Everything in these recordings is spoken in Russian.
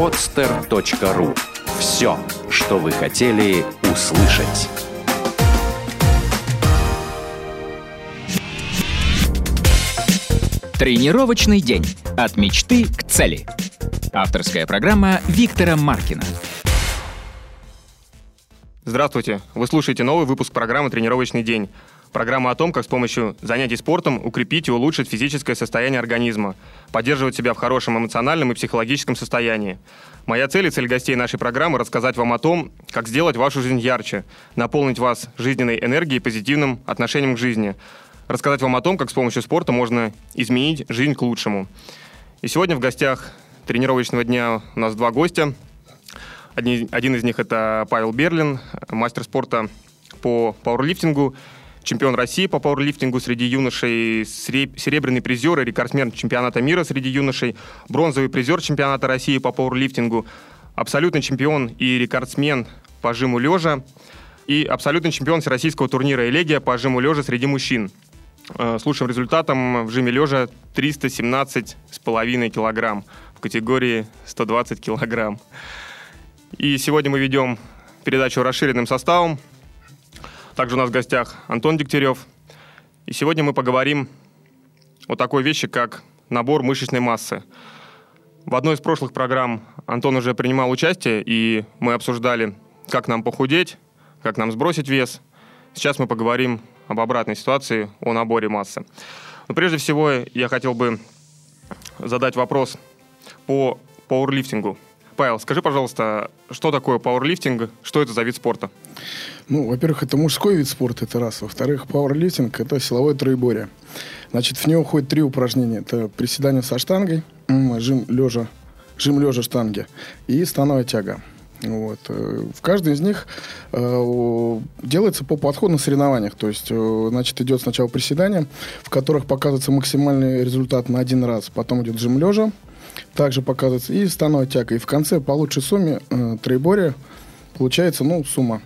podster.ru. Все, что вы хотели услышать. Тренировочный день. От мечты к цели. Авторская программа Виктора Маркина. Здравствуйте! Вы слушаете новый выпуск программы «Тренировочный день». Программа о том, как с помощью занятий спортом укрепить и улучшить физическое состояние организма, поддерживать себя в хорошем эмоциональном и психологическом состоянии. Моя цель и цель гостей нашей программы – рассказать вам о том, как сделать вашу жизнь ярче, наполнить вас жизненной энергией и позитивным отношением к жизни, рассказать вам о том, как с помощью спорта можно изменить жизнь к лучшему. И сегодня в гостях тренировочного дня у нас два гостя. Один, один из них – это Павел Берлин, мастер спорта по пауэрлифтингу – чемпион России по пауэрлифтингу среди юношей, серебряный призер и рекордсмен чемпионата мира среди юношей, бронзовый призер чемпионата России по пауэрлифтингу, абсолютный чемпион и рекордсмен по жиму лежа и абсолютный чемпион всероссийского турнира «Элегия» по жиму лежа среди мужчин. Э, с лучшим результатом в жиме лежа 317,5 килограмм в категории 120 килограмм. И сегодня мы ведем передачу расширенным составом. Также у нас в гостях Антон Дегтярев. И сегодня мы поговорим о такой вещи, как набор мышечной массы. В одной из прошлых программ Антон уже принимал участие, и мы обсуждали, как нам похудеть, как нам сбросить вес. Сейчас мы поговорим об обратной ситуации, о наборе массы. Но прежде всего я хотел бы задать вопрос по пауэрлифтингу. Павел, скажи, пожалуйста, что такое пауэрлифтинг, что это за вид спорта? Ну, во-первых, это мужской вид спорта, это раз. Во-вторых, пауэрлифтинг – это силовое троеборье. Значит, в него входит три упражнения. Это приседание со штангой, жим лежа, жим лежа штанги и становая тяга. Вот. Э, в каждой из них э, делается по подходу на соревнованиях. То есть, э, значит, идет сначала приседание, в которых показывается максимальный результат на один раз. Потом идет жим лежа, также показывается, и становая тяга. И в конце по лучшей сумме э, троеборья получается, ну, сумма.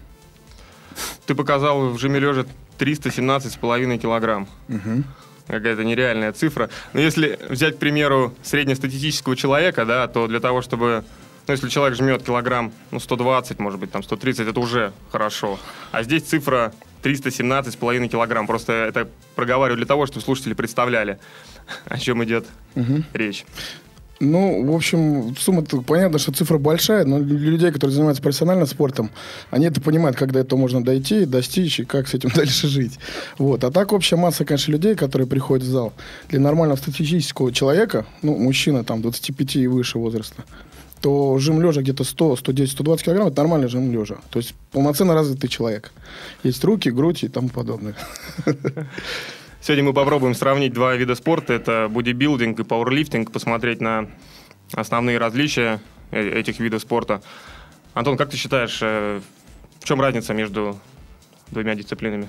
Ты показал в жиме лежа 317,5 килограмм. Угу. Какая-то нереальная цифра. Но если взять, к примеру, среднестатистического человека, да, то для того, чтобы ну, если человек жмет килограмм, ну, 120, может быть, там, 130, это уже хорошо. А здесь цифра 317,5 килограмм. Просто это проговариваю для того, чтобы слушатели представляли, о чем идет угу. речь. Ну, в общем, сумма понятно, что цифра большая, но для людей, которые занимаются профессиональным спортом, они это понимают, когда это можно дойти, достичь и как с этим дальше жить. Вот. А так общая масса, конечно, людей, которые приходят в зал, для нормального статистического человека, ну, мужчина там 25 и выше возраста, то жим лежа где-то 100, 110, 120 килограмм, это нормальный жим лежа. То есть полноценно развитый человек. Есть руки, грудь и тому подобное. Сегодня мы попробуем сравнить два вида спорта. Это бодибилдинг и пауэрлифтинг, посмотреть на основные различия э, этих видов спорта. Антон, как ты считаешь, э, в чем разница между двумя дисциплинами?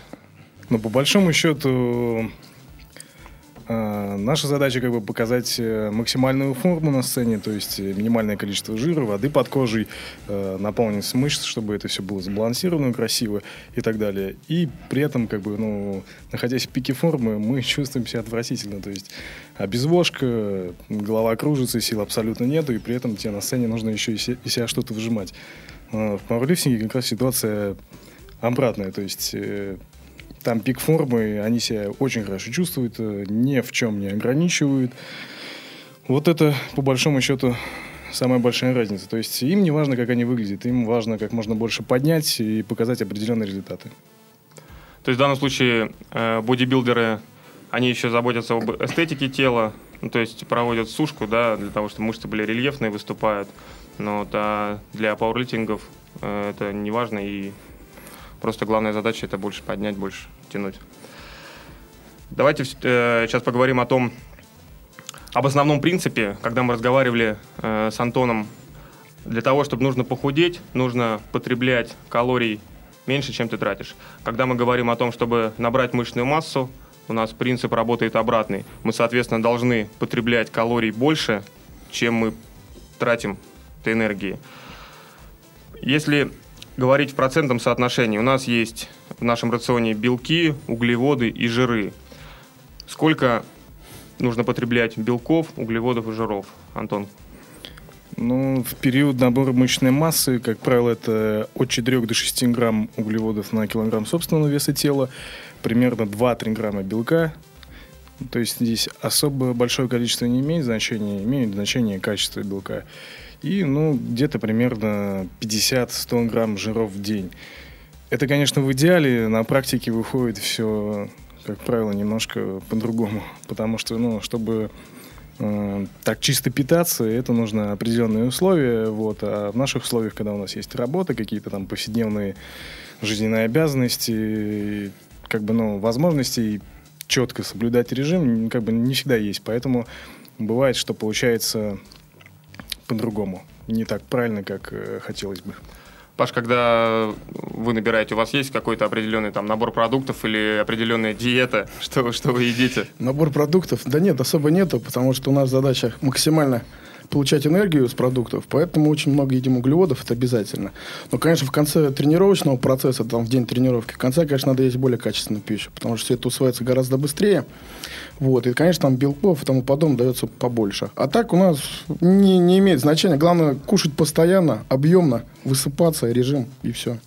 Ну, по большому счету, а, наша задача как бы показать э, максимальную форму на сцене, то есть э, минимальное количество жира, воды под кожей, э, наполненность мышц, чтобы это все было сбалансировано, красиво и так далее. И при этом, как бы, ну, находясь в пике формы, мы чувствуем себя отвратительно, то есть обезвожка, голова кружится, сил абсолютно нету, и при этом тебе на сцене нужно еще из себя что-то выжимать. А, в пауэрлифтинге как раз ситуация обратная, то есть там пик формы, они себя очень хорошо чувствуют, э, ни в чем не ограничивают. Вот это, по большому счету, самая большая разница. То есть им не важно, как они выглядят, им важно как можно больше поднять и показать определенные результаты. То есть в данном случае э, бодибилдеры, они еще заботятся об эстетике тела, ну, то есть проводят сушку, да, для того, чтобы мышцы были рельефные, выступают. Но да, для пауэрлифтингов э, это не важно и Просто главная задача это больше поднять, больше тянуть. Давайте э, сейчас поговорим о том, об основном принципе, когда мы разговаривали э, с Антоном. Для того, чтобы нужно похудеть, нужно потреблять калорий меньше, чем ты тратишь. Когда мы говорим о том, чтобы набрать мышечную массу, у нас принцип работает обратный. Мы, соответственно, должны потреблять калорий больше, чем мы тратим энергии. Если говорить в процентном соотношении, у нас есть в нашем рационе белки, углеводы и жиры. Сколько нужно потреблять белков, углеводов и жиров, Антон? Ну, в период набора мышечной массы, как правило, это от 4 до 6 грамм углеводов на килограмм собственного веса тела, примерно 2-3 грамма белка. То есть здесь особо большое количество не имеет значения, имеет значение качество белка. И, ну, где-то примерно 50-100 грамм жиров в день. Это, конечно, в идеале, на практике выходит все, как правило, немножко по-другому. Потому что, ну, чтобы э, так чисто питаться, это нужно определенные условия. Вот. А в наших условиях, когда у нас есть работа, какие-то там повседневные жизненные обязанности, как бы, ну, возможности четко соблюдать режим, как бы не всегда есть. Поэтому бывает, что получается по-другому. Не так правильно, как э, хотелось бы. Паш, когда вы набираете, у вас есть какой-то определенный там набор продуктов или определенная диета, что, что вы едите? Набор продуктов? Да нет, особо нету, потому что у нас задача максимально получать энергию с продуктов, поэтому очень много едим углеводов, это обязательно. Но, конечно, в конце тренировочного процесса, там, в день тренировки, в конце, конечно, надо есть более качественную пищу, потому что все это усваивается гораздо быстрее. Вот, и, конечно, там белков и тому подобное дается побольше. А так у нас не, не имеет значения. Главное, кушать постоянно, объемно, высыпаться, режим, и все.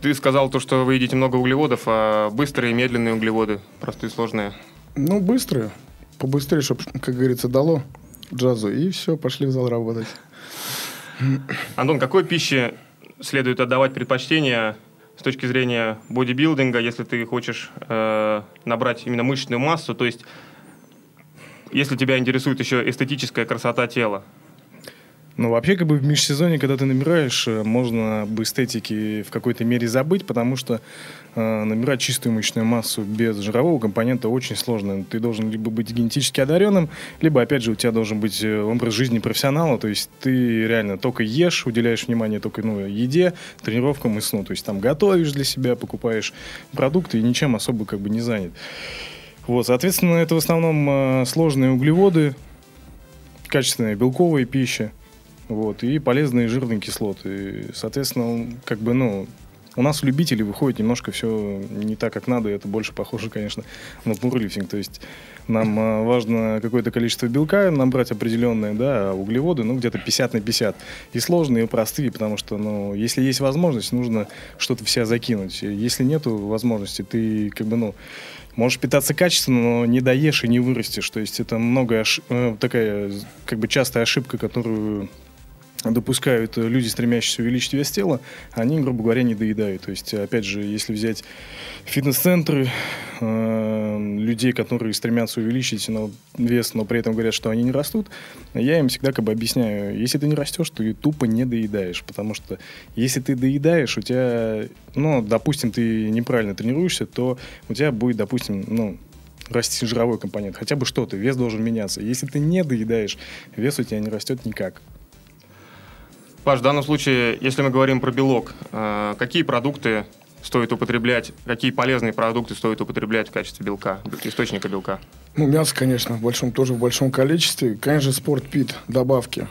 Ты сказал то, что вы едите много углеводов, а быстрые и медленные углеводы, простые, сложные? Ну, быстрые. Побыстрее, чтобы, как говорится, дало джазу. И все, пошли в зал работать. Антон, какой пище следует отдавать предпочтение с точки зрения бодибилдинга, если ты хочешь э, набрать именно мышечную массу, то есть если тебя интересует еще эстетическая красота тела? Ну, вообще, как бы в межсезонье, когда ты набираешь, э, можно об эстетике в какой-то мере забыть, потому что э, набирать чистую мышечную массу без жирового компонента очень сложно. Ты должен либо быть генетически одаренным, либо, опять же, у тебя должен быть э, образ жизни профессионала, то есть ты реально только ешь, уделяешь внимание только ну, еде, тренировкам и сну. То есть там готовишь для себя, покупаешь продукты и ничем особо как бы не занят. Вот, соответственно, это в основном э, сложные углеводы, качественная белковая пища, вот, и полезные жирные кислоты. И, соответственно, как бы, ну, у нас у любителей выходит немножко все не так, как надо, и это больше похоже, конечно, на пурлифтинг. То есть нам э, важно какое-то количество белка набрать определенное, да, а углеводы, ну, где-то 50 на 50. И сложные, и простые, потому что, ну, если есть возможность, нужно что-то в себя закинуть. Если нету возможности, ты, как бы, ну, можешь питаться качественно, но не доешь и не вырастешь. То есть это много ошиб... Э, такая, как бы, частая ошибка, которую допускают люди, стремящиеся увеличить вес тела, они, грубо говоря, не доедают. То есть, опять же, если взять фитнес-центры, э, людей, которые стремятся увеличить но вес, но при этом говорят, что они не растут, я им всегда как бы объясняю, если ты не растешь, то ты тупо не доедаешь, потому что если ты доедаешь, у тебя, ну, допустим, ты неправильно тренируешься, то у тебя будет, допустим, ну, расти жировой компонент, хотя бы что-то, вес должен меняться. Если ты не доедаешь, вес у тебя не растет никак. Паш, в данном случае, если мы говорим про белок, э, какие продукты стоит употреблять, какие полезные продукты стоит употреблять в качестве белка, источника белка? Ну, мясо, конечно, в большом, тоже в большом количестве. Конечно же, спорт-пит, добавки.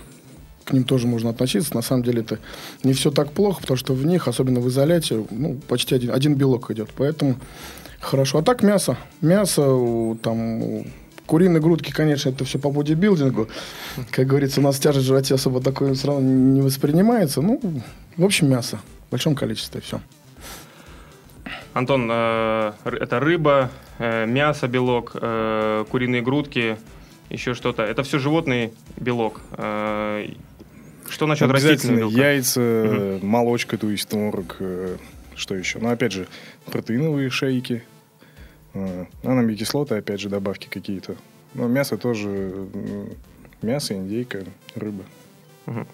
К ним тоже можно относиться. На самом деле это не все так плохо, потому что в них, особенно в изоляте, ну, почти один, один белок идет. Поэтому хорошо. А так мясо. Мясо, там, Куриные грудки, конечно, это все по бодибилдингу. Как говорится, у нас тяжесть в животе особо такое все равно не воспринимается. Ну, в общем, мясо. В большом количестве, все. Антон, э, это рыба, э, мясо, белок, э, куриные грудки, еще что-то. Это все животный белок. Что насчет растительного белка? Яйца, угу. молочка, то есть творог, что еще? Ну, опять же, протеиновые шейки, а, аминокислоты, опять же, добавки какие-то. Но мясо тоже, мясо, индейка, рыба. Угу.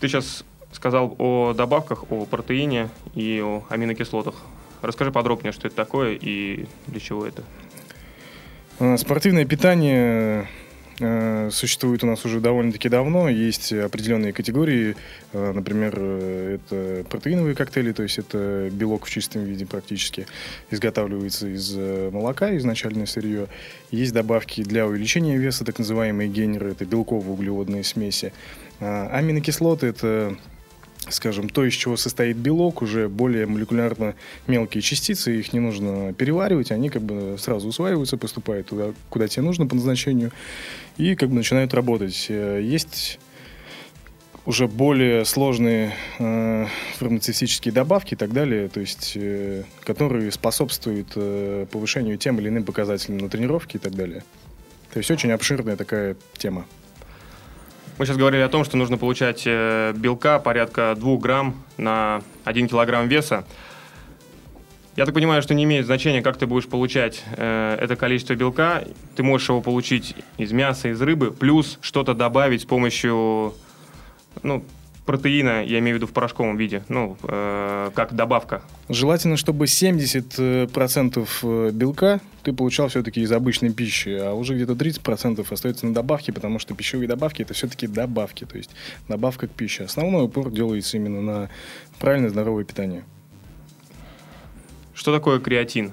Ты сейчас сказал о добавках, о протеине и о аминокислотах. Расскажи подробнее, что это такое и для чего это. А, спортивное питание существует у нас уже довольно-таки давно. Есть определенные категории, э, например, э, это протеиновые коктейли, то есть это белок в чистом виде практически, изготавливается из молока, изначальное сырье. Есть добавки для увеличения веса, так называемые генеры, это белково-углеводные смеси. Аминокислоты – это скажем, то, из чего состоит белок, уже более молекулярно мелкие частицы, их не нужно переваривать, они как бы сразу усваиваются, поступают туда, куда тебе нужно по назначению, и как бы начинают работать. Э, есть уже более сложные э, фармацевтические добавки и так далее, то есть, э, которые способствуют э, повышению тем или иным показателям на тренировке и так далее. То есть очень обширная такая тема. Мы сейчас говорили о том, что нужно получать э, белка порядка 2 грамм на 1 килограмм веса. Я так понимаю, что не имеет значения, как ты будешь получать э, это количество белка. Ты можешь его получить из мяса, из рыбы, плюс что-то добавить с помощью ну, протеина, я имею в виду в порошковом виде, ну, э, как добавка. Желательно, чтобы 70% э, белка ты получал все-таки из обычной пищи, а уже где-то 30% остается на добавке, потому что пищевые добавки это все-таки добавки, то есть добавка к пище. Основной упор делается именно на правильное здоровое питание. Что такое креатин?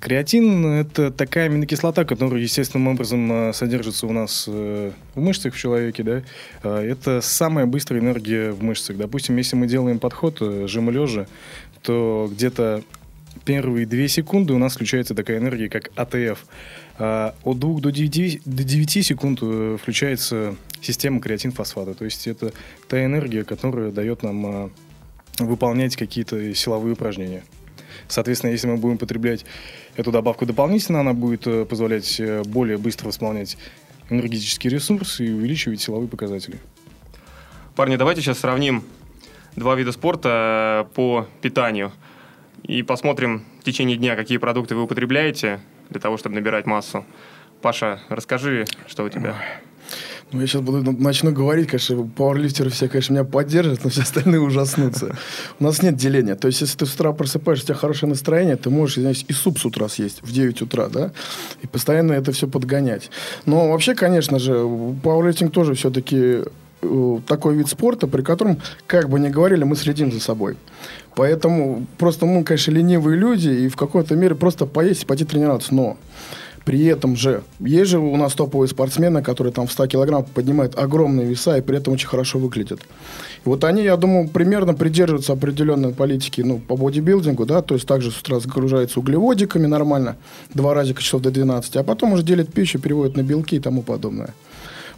Креатин – это такая аминокислота, которая естественным образом э, содержится у нас э, в мышцах в человеке. Да? А, это самая быстрая энергия в мышцах. Допустим, если мы делаем подход э, жим лежа, то где-то первые две секунды у нас включается такая энергия, как АТФ. От 2 до 9, до 9 секунд включается система креатин-фосфата. То есть это та энергия, которая дает нам выполнять какие-то силовые упражнения. Соответственно, если мы будем потреблять эту добавку дополнительно, она будет э, позволять э, более быстро восполнять энергетический ресурс и увеличивать силовые показатели. Парни, давайте сейчас сравним два вида спорта э, по питанию и посмотрим в течение дня, какие продукты вы употребляете для того, чтобы набирать массу. Паша, расскажи, что у тебя. Ну, я сейчас буду, начну говорить, конечно, пауэрлифтеры все, конечно, меня поддержат, но все остальные ужаснутся. У нас нет деления. То есть, если ты с утра просыпаешься, у тебя хорошее настроение, ты можешь, извиняюсь, и суп с утра съесть в 9 утра, да, и постоянно это все подгонять. Но вообще, конечно же, пауэрлифтинг тоже все-таки э, такой вид спорта, при котором, как бы ни говорили, мы следим за собой. Поэтому просто мы, конечно, ленивые люди, и в какой-то мере просто поесть и пойти тренироваться. Но при этом же, есть же у нас топовые спортсмены, которые там в 100 килограмм поднимают огромные веса и при этом очень хорошо выглядят. И вот они, я думаю, примерно придерживаются определенной политики ну, по бодибилдингу, да, то есть также с утра загружаются углеводиками нормально, два разика часов до 12, а потом уже делят пищу, переводят на белки и тому подобное.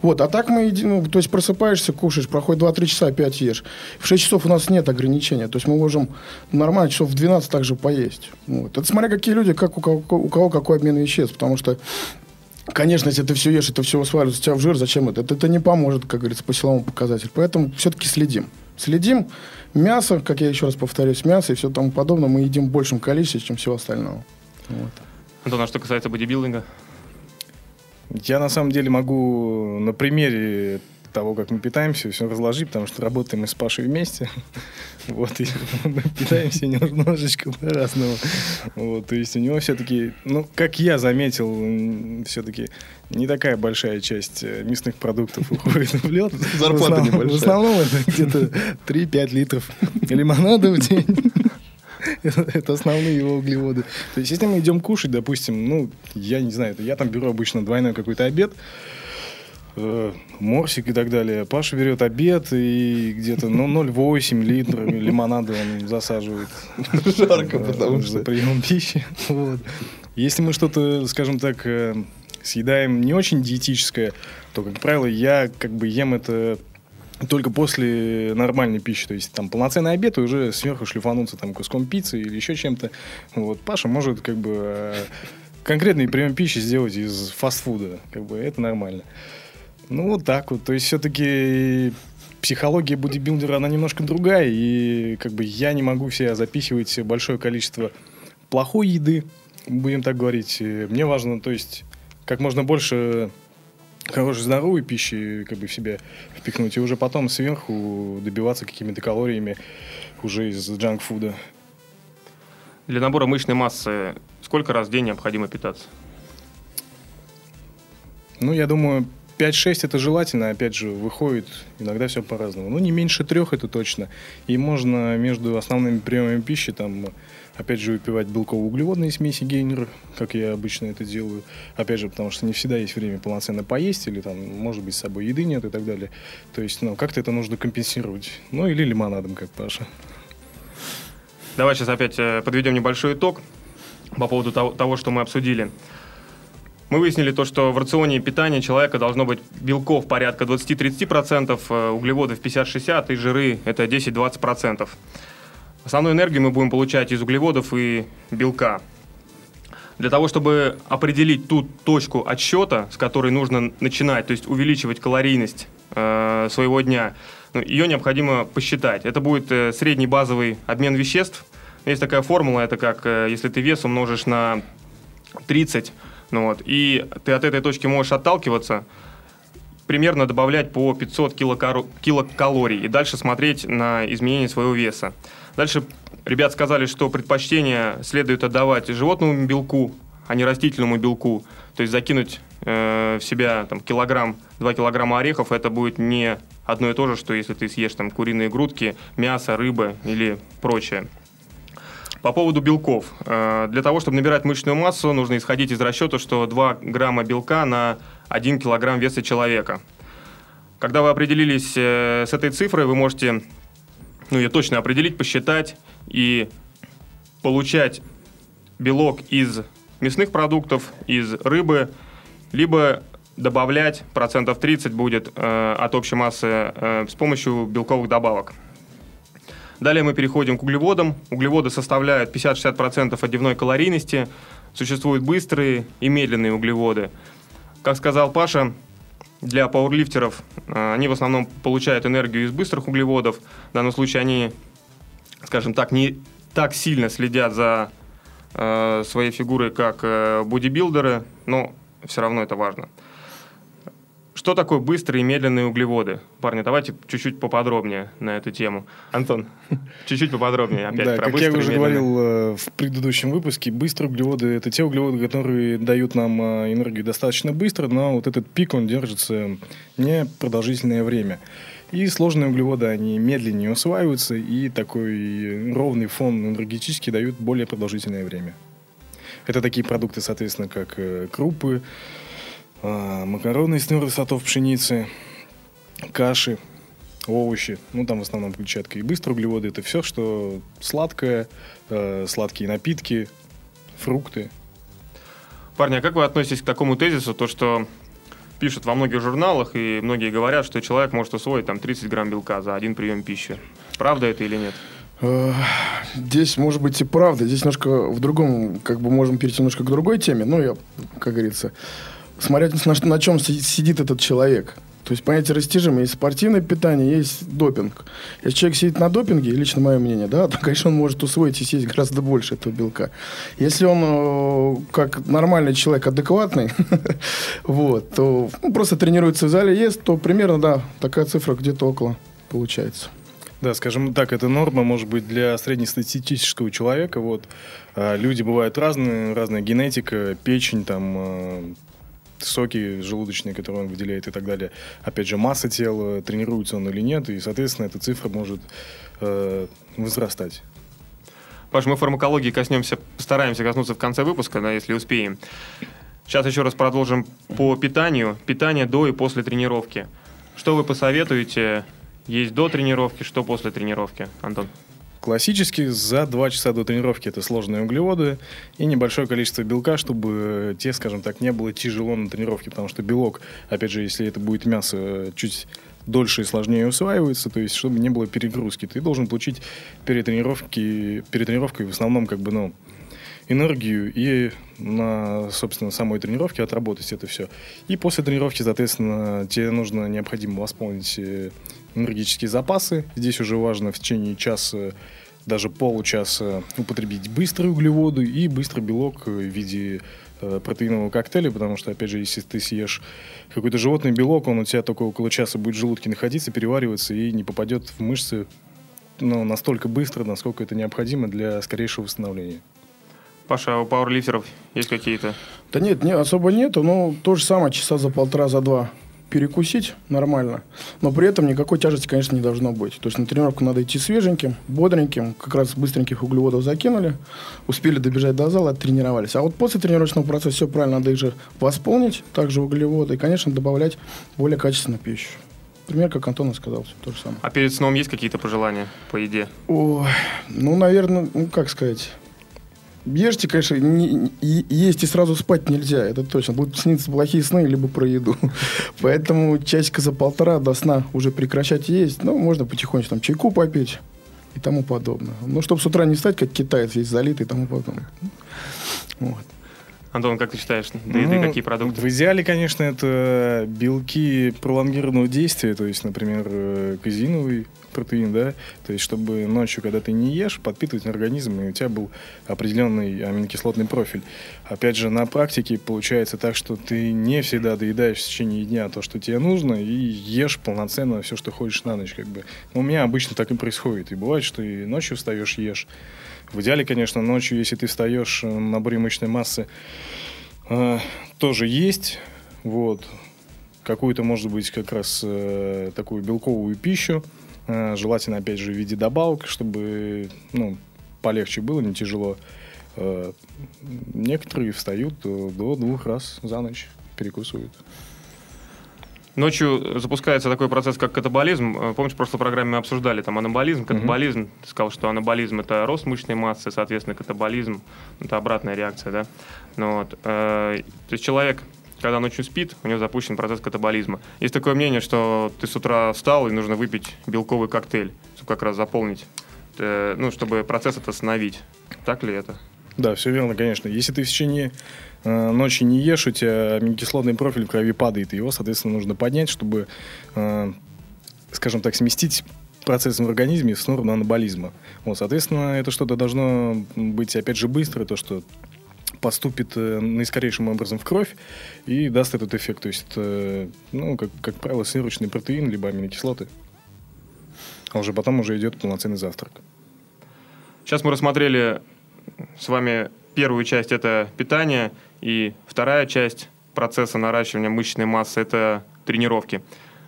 Вот, а так мы ну, то есть просыпаешься, кушаешь, проходит 2-3 часа, опять ешь. В 6 часов у нас нет ограничения, то есть мы можем нормально часов в 12 также поесть. Вот. Это смотря какие люди, как у кого, у кого какой обмен веществ, потому что Конечно, если ты все ешь, это все сваливается у тебя в жир, зачем это? это? Это не поможет, как говорится, по силовому показателю. Поэтому все-таки следим. Следим. Мясо, как я еще раз повторюсь, мясо и все тому подобное мы едим в большем количестве, чем всего остального. Вот. Антон, а что касается бодибилдинга? Я на самом деле могу на примере того, как мы питаемся, все разложить, потому что работаем мы с Пашей вместе. Вот, и мы питаемся немножечко по-разному. Вот, то есть у него все-таки, ну, как я заметил, все-таки не такая большая часть э, мясных продуктов уходит в лед. Зарплата небольшая. В основном это где-то 3-5 литров лимонада в день. Это основные его углеводы. То есть, если мы идем кушать, допустим, ну, я не знаю, я там беру обычно двойной какой-то обед, э, морсик и так далее. Паша берет обед и где-то ну, 0,8 литра лимонада он засаживает. Жарко, потому что... За прием пищи. Вот. Если мы что-то, скажем так, э, съедаем не очень диетическое, то, как правило, я как бы ем это только после нормальной пищи. То есть там полноценный обед и уже сверху шлифануться там куском пиццы или еще чем-то. Вот Паша может как бы э, конкретный прием пищи сделать из фастфуда. Как бы это нормально. Ну, вот так вот. То есть все-таки психология бодибилдера, она немножко другая. И как бы я не могу себя запихивать большое количество плохой еды, будем так говорить. Мне важно, то есть, как можно больше хорошей здоровой пищи как бы в себя впихнуть, и уже потом сверху добиваться какими-то калориями уже из джанк-фуда. Для набора мышечной массы сколько раз в день необходимо питаться? Ну, я думаю, 5-6 это желательно, опять же, выходит иногда все по-разному. Ну, не меньше трех это точно. И можно между основными приемами пищи там Опять же, выпивать белково-углеводные смеси гейнер, как я обычно это делаю. Опять же, потому что не всегда есть время полноценно поесть, или там, может быть, с собой еды нет и так далее. То есть, ну, как-то это нужно компенсировать. Ну, или лимонадом, как Паша. Давай сейчас опять э, подведем небольшой итог по поводу того, того, что мы обсудили. Мы выяснили то, что в рационе питания человека должно быть белков порядка 20-30%, э, углеводов 50-60% и жиры это 10-20%. Основную энергию мы будем получать из углеводов и белка. Для того, чтобы определить ту точку отсчета, с которой нужно начинать, то есть увеличивать калорийность э, своего дня, ну, ее необходимо посчитать. Это будет э, средний базовый обмен веществ. Есть такая формула, это как э, если ты вес умножишь на 30, ну вот, и ты от этой точки можешь отталкиваться, примерно добавлять по 500 килокар... килокалорий и дальше смотреть на изменение своего веса. Дальше ребят сказали, что предпочтение следует отдавать животному белку, а не растительному белку. То есть закинуть э, в себя там, килограмм, 2 килограмма орехов, это будет не одно и то же, что если ты съешь там куриные грудки, мясо, рыба или прочее. По поводу белков. Э, для того, чтобы набирать мышечную массу, нужно исходить из расчета, что 2 грамма белка на 1 килограмм веса человека. Когда вы определились э, с этой цифрой, вы можете ну, ее точно определить, посчитать и получать белок из мясных продуктов, из рыбы, либо добавлять процентов 30 будет э, от общей массы э, с помощью белковых добавок. Далее мы переходим к углеводам. Углеводы составляют 50-60% от дневной калорийности. Существуют быстрые и медленные углеводы. Как сказал Паша, для пауэрлифтеров э, они в основном получают энергию из быстрых углеводов. В данном случае они, скажем так, не так сильно следят за э, своей фигурой, как э, бодибилдеры, но все равно это важно. Что такое быстрые и медленные углеводы? Парни, давайте чуть-чуть поподробнее на эту тему. Антон, чуть-чуть поподробнее опять да, про как быстрые я уже говорил э, в предыдущем выпуске, быстрые углеводы – это те углеводы, которые дают нам э, энергию достаточно быстро, но вот этот пик, он держится не продолжительное время. И сложные углеводы, они медленнее усваиваются, и такой ровный фон энергетический дают более продолжительное время. Это такие продукты, соответственно, как э, крупы, макароны из твердых сортов пшеницы, каши, овощи, ну там в основном клетчатка и быстрые углеводы, это все, что сладкое, э, сладкие напитки, фрукты. Парни, а как вы относитесь к такому тезису, то что пишут во многих журналах, и многие говорят, что человек может усвоить там 30 грамм белка за один прием пищи. Правда это или нет? Э, Здесь, может быть, и правда. Здесь немножко в другом, как бы можем перейти немножко к другой теме. Ну, я, как говорится, смотря на, на чем си- сидит этот человек. То есть понятие растяжимое. Есть спортивное питание, есть допинг. Если человек сидит на допинге, лично мое мнение, да, то, конечно, он может усвоить и съесть гораздо больше этого белка. Если он э, как нормальный человек, адекватный, вот, то ну, просто тренируется в зале, ест, то примерно, да, такая цифра где-то около получается. Да, скажем так, это норма, может быть, для среднестатистического человека. Вот. А люди бывают разные, разная генетика, печень, там, э, соки желудочные, которые он выделяет и так далее. Опять же, масса тела, тренируется он или нет, и, соответственно, эта цифра может э, возрастать. Паш, мы фармакологии коснемся, постараемся коснуться в конце выпуска, да, если успеем. Сейчас еще раз продолжим по питанию. Питание до и после тренировки. Что вы посоветуете есть до тренировки, что после тренировки, Антон? Классически за 2 часа до тренировки это сложные углеводы и небольшое количество белка, чтобы те, скажем так, не было тяжело на тренировке, потому что белок, опять же, если это будет мясо, чуть дольше и сложнее усваивается, то есть чтобы не было перегрузки. Ты должен получить перед, тренировки, перед тренировкой в основном как бы, ну, энергию и на, собственно, самой тренировке отработать это все. И после тренировки, соответственно, тебе нужно необходимо восполнить э, энергетические запасы. Здесь уже важно в течение часа, даже получаса употребить быстрые углеводы и быстрый белок в виде э, протеинового коктейля, потому что, опять же, если ты съешь какой-то животный белок, он у тебя только около часа будет в желудке находиться, перевариваться и не попадет в мышцы ну, настолько быстро, насколько это необходимо для скорейшего восстановления. Паша, у пауэрлифтеров есть какие-то? Да нет, не, особо нету, но то же самое, часа за полтора, за два. перекусить нормально, но при этом никакой тяжести, конечно, не должно быть. То есть на тренировку надо идти свеженьким, бодреньким, как раз быстреньких углеводов закинули, успели добежать до зала, оттренировались. А вот после тренировочного процесса все правильно, надо их же восполнить, также углеводы, и, конечно, добавлять более качественную пищу. Пример, как Антон сказал, все то же самое. А перед сном есть какие-то пожелания по еде? Ой, ну, наверное, ну, как сказать... Ешьте, конечно, не, и, есть и сразу спать нельзя, это точно. Будут сниться плохие сны, либо про еду. Поэтому часика за полтора до сна уже прекращать есть. Ну, можно потихонечку там чайку попить и тому подобное. Ну, чтобы с утра не стать, как китаец, весь залитый и тому подобное. Вот. Антон, как ты считаешь, до еды ну, какие продукты? В идеале, конечно, это белки пролонгированного действия, то есть, например, э, казиновый протеин, да, то есть, чтобы ночью, когда ты не ешь, подпитывать организм, и у тебя был определенный аминокислотный профиль. Опять же, на практике получается так, что ты не всегда доедаешь в течение дня то, что тебе нужно, и ешь полноценно все, что хочешь на ночь, как бы. У меня обычно так и происходит, и бывает, что и ночью встаешь, ешь, в идеале, конечно, ночью, если ты встаешь, э, наборе мышечной массы э, тоже есть. Вот. Какую-то, может быть, как раз э, такую белковую пищу. Э, желательно, опять же, в виде добавок, чтобы ну, полегче было, не тяжело. Э, некоторые встают до двух раз за ночь, перекусывают. Ночью запускается такой процесс, как катаболизм. Э, помнишь, в прошлой программе мы обсуждали там анаболизм, катаболизм. Mm-hmm. Ты сказал, что анаболизм это рост мышечной массы, соответственно, катаболизм это обратная реакция, да? Ну, вот, э, то есть человек, когда ночью спит, у него запущен процесс катаболизма. Есть такое мнение, что ты с утра встал и нужно выпить белковый коктейль, чтобы как раз заполнить, э, ну, чтобы процесс это остановить. Так ли это? Да, все верно, конечно. Если ты в течение э, ночи не ешь, у тебя аминокислотный профиль в крови падает, и его, соответственно, нужно поднять, чтобы, э, скажем так, сместить процесс в организме в сторону анаболизма. Вот, соответственно, это что-то должно быть, опять же, быстро, то, что поступит э, наискорейшим образом в кровь и даст этот эффект. То есть, это, ну, как, как правило, сырочный протеин, либо аминокислоты. А уже потом уже идет полноценный завтрак. Сейчас мы рассмотрели с вами первую часть это питание, и вторая часть процесса наращивания мышечной массы это тренировки.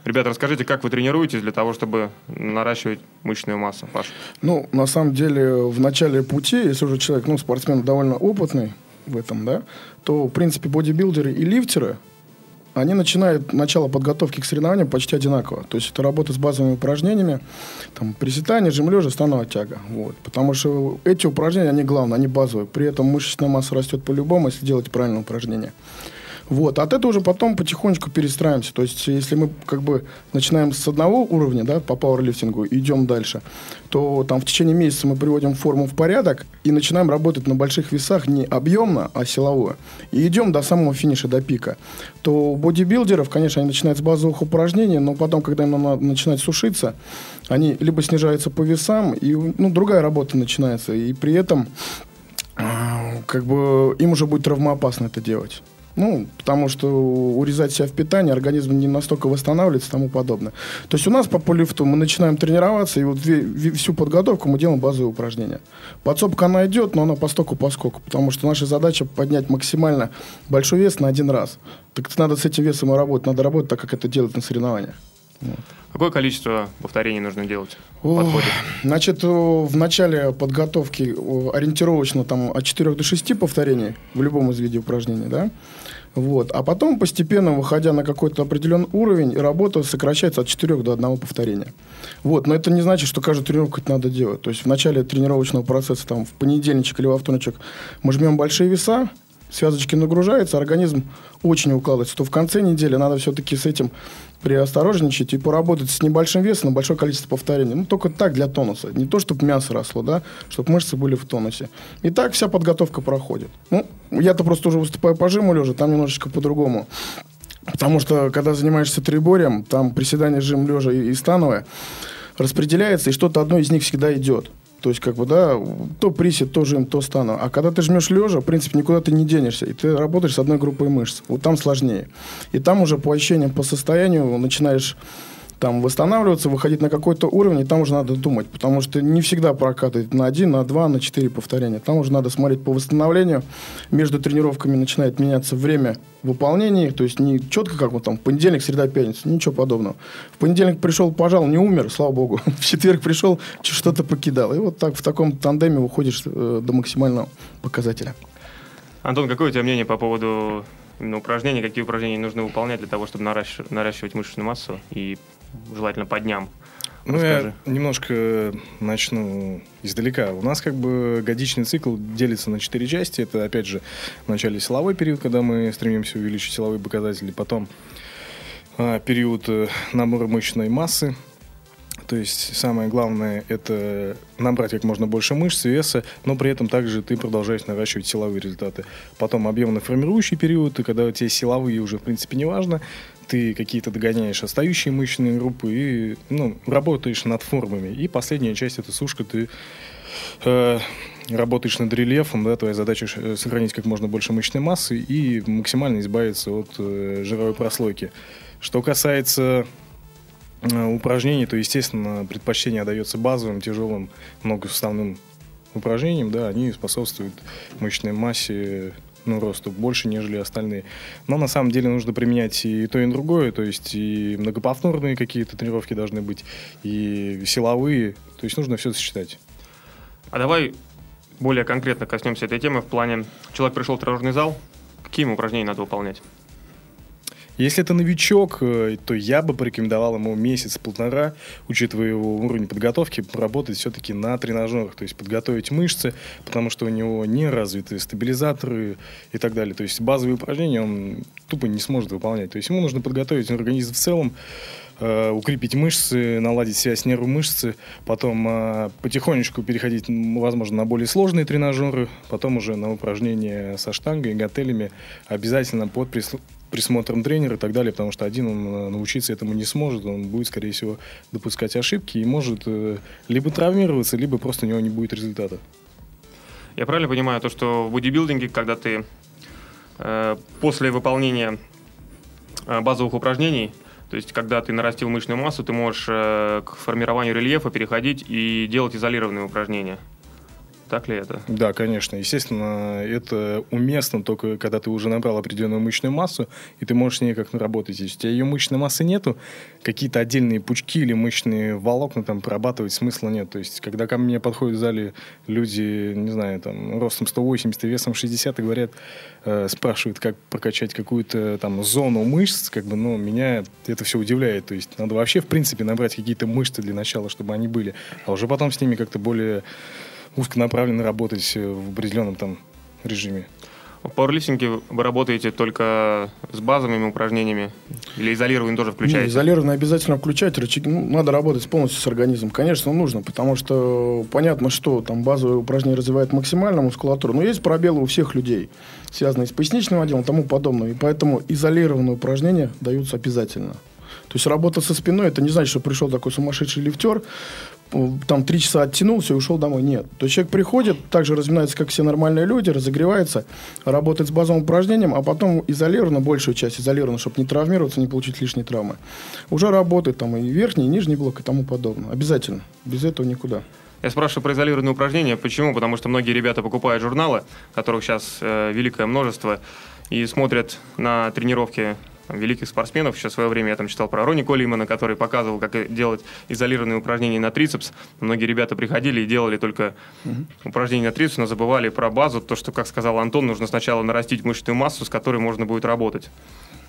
Ребята, расскажите, как вы тренируетесь для того, чтобы наращивать мышечную массу, Паш? Ну, на самом деле, в начале пути, если уже человек, ну, спортсмен довольно опытный в этом, да, то, в принципе, бодибилдеры и лифтеры, они начинают начало подготовки к соревнованиям почти одинаково. То есть это работа с базовыми упражнениями, там, приседания, жим лежа, становая тяга. Вот. Потому что эти упражнения, они главные, они базовые. При этом мышечная масса растет по-любому, если делать правильные упражнения. Вот. От этого уже потом потихонечку перестраиваемся. То есть, если мы как бы начинаем с одного уровня, да, по пауэрлифтингу, и идем дальше, то там в течение месяца мы приводим форму в порядок и начинаем работать на больших весах не объемно, а силовое. И идем до самого финиша, до пика. То у бодибилдеров, конечно, они начинают с базовых упражнений, но потом, когда им надо начинать сушиться, они либо снижаются по весам, и ну, другая работа начинается. И при этом а, как бы им уже будет травмоопасно это делать. Ну, потому что урезать себя в питании, организм не настолько восстанавливается и тому подобное. То есть у нас по полифту мы начинаем тренироваться, и вот всю подготовку мы делаем базовые упражнения. Подсобка она идет, но она по стоку по скоку, потому что наша задача поднять максимально большой вес на один раз. Так надо с этим весом и работать, надо работать так, как это делать на соревнованиях. Вот. Какое количество повторений нужно делать? О, значит, в начале подготовки ориентировочно там от 4 до 6 повторений в любом из видов упражнений, да? Вот. А потом, постепенно, выходя на какой-то определенный уровень, работа сокращается от 4 до 1 повторения. Вот. Но это не значит, что каждую тренировку это надо делать. То есть в начале тренировочного процесса, там, в понедельничек или во вторничек, мы жмем большие веса, связочки нагружаются, организм очень укладывается, то в конце недели надо все-таки с этим приосторожничать и поработать с небольшим весом на большое количество повторений. Ну, только так для тонуса. Не то, чтобы мясо росло, да, чтобы мышцы были в тонусе. И так вся подготовка проходит. Ну, я-то просто уже выступаю по жиму лежа, там немножечко по-другому. Потому что, когда занимаешься триборием, там приседание, жим лежа и, и становое распределяется, и что-то одно из них всегда идет. То есть, как бы, да, то присед, то жим, то стану. А когда ты жмешь лежа, в принципе, никуда ты не денешься. И ты работаешь с одной группой мышц. Вот там сложнее. И там уже по ощущениям, по состоянию начинаешь там восстанавливаться, выходить на какой-то уровень, и там уже надо думать, потому что не всегда прокатывает на один, на два, на четыре повторения. Там уже надо смотреть по восстановлению. Между тренировками начинает меняться время выполнения то есть не четко, как вот там понедельник, среда, пятница, ничего подобного. В понедельник пришел, пожал, не умер, слава богу. В четверг пришел, что-то покидал. И вот так в таком тандеме выходишь э, до максимального показателя. Антон, какое у тебя мнение по поводу именно упражнений? Какие упражнения нужно выполнять для того, чтобы наращивать, наращивать мышечную массу и желательно по дням? Ну, Расскажи. я немножко начну издалека. У нас как бы годичный цикл делится на четыре части. Это, опять же, в начале силовой период, когда мы стремимся увеличить силовые показатели. Потом а, период э, набора мышечной массы, то есть самое главное это набрать как можно больше мышц, веса, но при этом также ты продолжаешь наращивать силовые результаты. Потом объемно-формирующий период, и когда у тебя силовые уже в принципе не важно, ты какие-то догоняешь остающие мышечные группы и ну, работаешь над формами. И последняя часть это сушка, ты э, работаешь над рельефом, да, твоя задача э, сохранить как можно больше мышечной массы и максимально избавиться от э, жировой прослойки. Что касается Э, упражнений, то, естественно, предпочтение отдается базовым, тяжелым, многосуставным упражнениям, да, они способствуют мышечной массе, ну, росту больше, нежели остальные. Но на самом деле нужно применять и то, и другое, то есть и многоповторные какие-то тренировки должны быть, и силовые, то есть нужно все сочетать. А давай более конкретно коснемся этой темы в плане, человек пришел в тренажерный зал, какие ему упражнения надо выполнять? Если это новичок, э, то я бы порекомендовал ему месяц-полтора, учитывая его уровень подготовки, поработать все-таки на тренажерах, то есть подготовить мышцы, потому что у него не развиты стабилизаторы и так далее. То есть базовые упражнения он тупо не сможет выполнять. То есть ему нужно подготовить организм в целом, э, укрепить мышцы, наладить связь нервы мышцы, потом э, потихонечку переходить, возможно, на более сложные тренажеры, потом уже на упражнения со штангой, гантелями, обязательно под присмотром тренера и так далее, потому что один он э, научиться этому не сможет, он будет, скорее всего, допускать ошибки и может э, либо травмироваться, либо просто у него не будет результата. Я правильно понимаю то, что в бодибилдинге, когда ты э, после выполнения э, базовых упражнений, то есть когда ты нарастил мышечную массу, ты можешь э, к формированию рельефа переходить и делать изолированные упражнения – так ли это? Да, конечно. Естественно, это уместно только когда ты уже набрал определенную мышечную массу, и ты можешь с ней как наработать. Если у тебя ее мышечной массы нету, какие-то отдельные пучки или мышечные волокна там прорабатывать смысла нет. То есть, когда ко мне подходят в зале люди, не знаю, там, ростом 180 и весом 60, и говорят, э, спрашивают, как прокачать какую-то там зону мышц, как бы, ну, меня это все удивляет. То есть, надо вообще, в принципе, набрать какие-то мышцы для начала, чтобы они были, а уже потом с ними как-то более узконаправленно работать э, в определенном там режиме. В пауэрлифтинге вы работаете только с базовыми упражнениями или изолированные тоже включаете? Не, изолированные обязательно включать. Рычаги, ну, надо работать полностью с организмом. Конечно, нужно, потому что понятно, что там базовые упражнения развивают максимально мускулатуру, но есть пробелы у всех людей, связанные с поясничным отделом и тому подобное. И поэтому изолированные упражнения даются обязательно. То есть работа со спиной, это не значит, что пришел такой сумасшедший лифтер, там три часа оттянулся и ушел домой. Нет. То есть человек приходит, также разминается, как все нормальные люди, разогревается, работает с базовым упражнением, а потом изолированно, большую часть изолированно, чтобы не травмироваться, не получить лишние травмы. Уже работает там и верхний, и нижний блок и тому подобное. Обязательно. Без этого никуда. Я спрашиваю про изолированные упражнения. Почему? Потому что многие ребята покупают журналы, которых сейчас э, великое множество, и смотрят на тренировки великих спортсменов. Еще в свое время я там читал про Рони Коллимана, который показывал, как делать изолированные упражнения на трицепс. Многие ребята приходили и делали только угу. упражнения на трицепс, но забывали про базу, то, что, как сказал Антон, нужно сначала нарастить мышечную массу, с которой можно будет работать.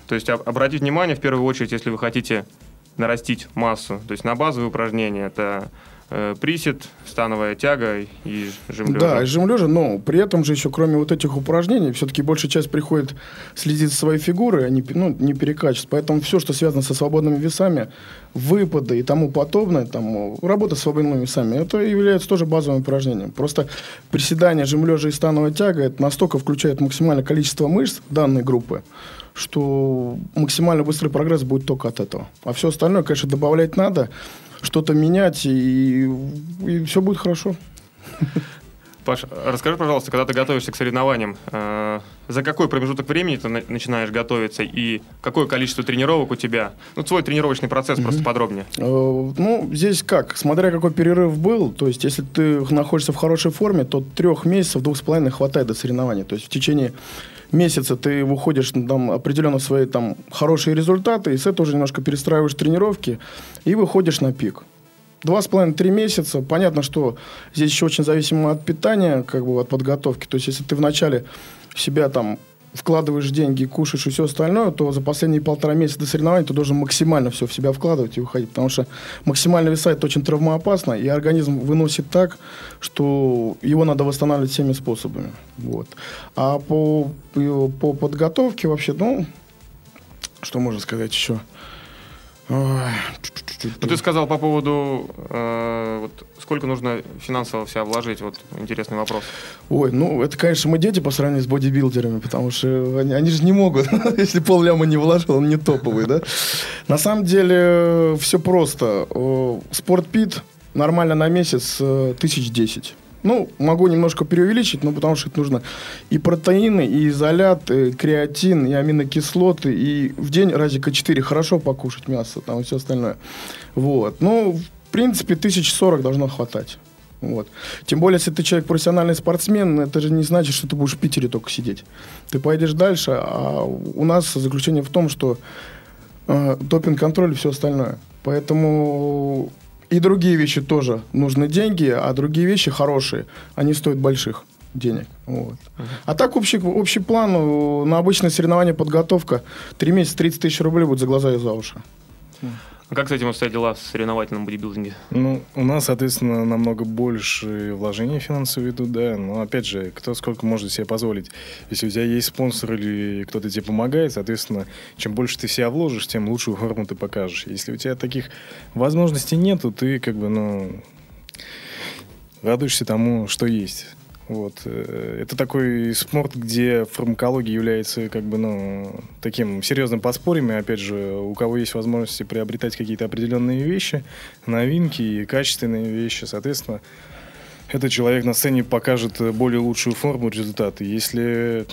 То есть обратить внимание, в первую очередь, если вы хотите нарастить массу, то есть на базовые упражнения, это присед, становая тяга и жим. Да, и жим лежа, но при этом же еще, кроме вот этих упражнений, все-таки большая часть приходит следить за своей фигурой, а не, ну, не перекачивать. Поэтому все, что связано со свободными весами, выпады и тому подобное, там, работа с свободными весами, это является тоже базовым упражнением. Просто приседание, жим лежа и становая тяга, это настолько включает максимальное количество мышц данной группы, что максимально быстрый прогресс будет только от этого. А все остальное, конечно, добавлять надо, что-то менять, и, и все будет хорошо. Паш, расскажи, пожалуйста, когда ты готовишься к соревнованиям, э, за какой промежуток времени ты на- начинаешь готовиться и какое количество тренировок у тебя? Ну, свой тренировочный процесс просто подробнее. Э, Ну, здесь как, смотря какой перерыв был, то есть если ты находишься в хорошей форме, то трех месяцев, двух с половиной хватает до соревнований. То есть в течение месяца ты выходишь там, определенно свои там хорошие результаты, и с этого уже немножко перестраиваешь тренировки и выходишь на пик. Два с половиной, три месяца. Понятно, что здесь еще очень зависимо от питания, как бы от подготовки. То есть, если ты вначале себя там вкладываешь деньги, кушаешь и все остальное, то за последние полтора месяца до соревнований ты должен максимально все в себя вкладывать и уходить. Потому что максимально веса это очень травмоопасно, и организм выносит так, что его надо восстанавливать всеми способами. Вот. А по, по подготовке вообще, ну, что можно сказать еще? Ой, Ну, ты сказал по поводу, э, вот, сколько нужно финансово в себя вложить, вот интересный вопрос. Ой, ну, это, конечно, мы дети по сравнению с бодибилдерами, потому что они, они же не могут, если пол ляма не вложил, он не топовый, да? На самом деле, все просто. Э, Спортпит нормально на месяц э, тысяч десять. Ну, могу немножко преувеличить, но потому что это нужно и протеины, и изолят, и креатин, и аминокислоты, и в день разика 4 хорошо покушать мясо, там и все остальное. Вот. Ну, в принципе, тысяч сорок должно хватать. Вот. Тем более, если ты человек профессиональный спортсмен, это же не значит, что ты будешь в Питере только сидеть. Ты поедешь дальше, а у нас заключение в том, что э, допинг-контроль и все остальное. Поэтому и другие вещи тоже нужны деньги, а другие вещи хорошие, они стоят больших денег. Вот. А так общий, общий план, э, на обычное соревнование подготовка, 3 месяца 30 тысяч рублей будет за глаза и за уши. А как с этим обстоят дела в соревновательном бодибилдинге? Ну, у нас, соответственно, намного больше вложений финансовые идут, да. Но, опять же, кто сколько может себе позволить. Если у тебя есть спонсор или кто-то тебе помогает, соответственно, чем больше ты себя вложишь, тем лучшую форму ты покажешь. Если у тебя таких возможностей нету, ты как бы, ну, радуешься тому, что есть. Вот. э, Это такой спорт, где фармакология является как бы, ну, таким серьезным подспорьем. И, опять же, у кого есть возможности приобретать какие-то определенные вещи, новинки и качественные вещи, соответственно, этот человек на сцене покажет более лучшую форму результаты. Если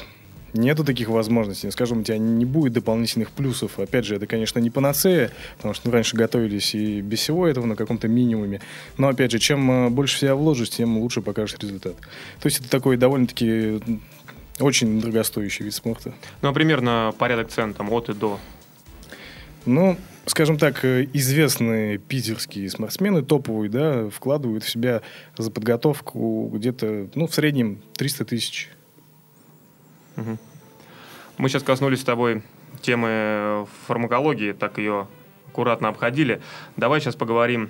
нету таких возможностей, скажем, у тебя не будет дополнительных плюсов. Опять же, это, конечно, не панацея, потому что мы раньше готовились и без всего этого на каком-то минимуме. Но, опять же, чем э, больше себя вложишь, тем лучше покажешь результат. То есть это такой довольно-таки очень дорогостоящий вид спорта. Ну, а примерно порядок цен там от и до. Ну, скажем так, э, известные питерские спортсмены, топовые, да, вкладывают в себя за подготовку где-то, ну, в среднем 300 тысяч. Мы сейчас коснулись с тобой темы фармакологии, так ее аккуратно обходили. Давай сейчас поговорим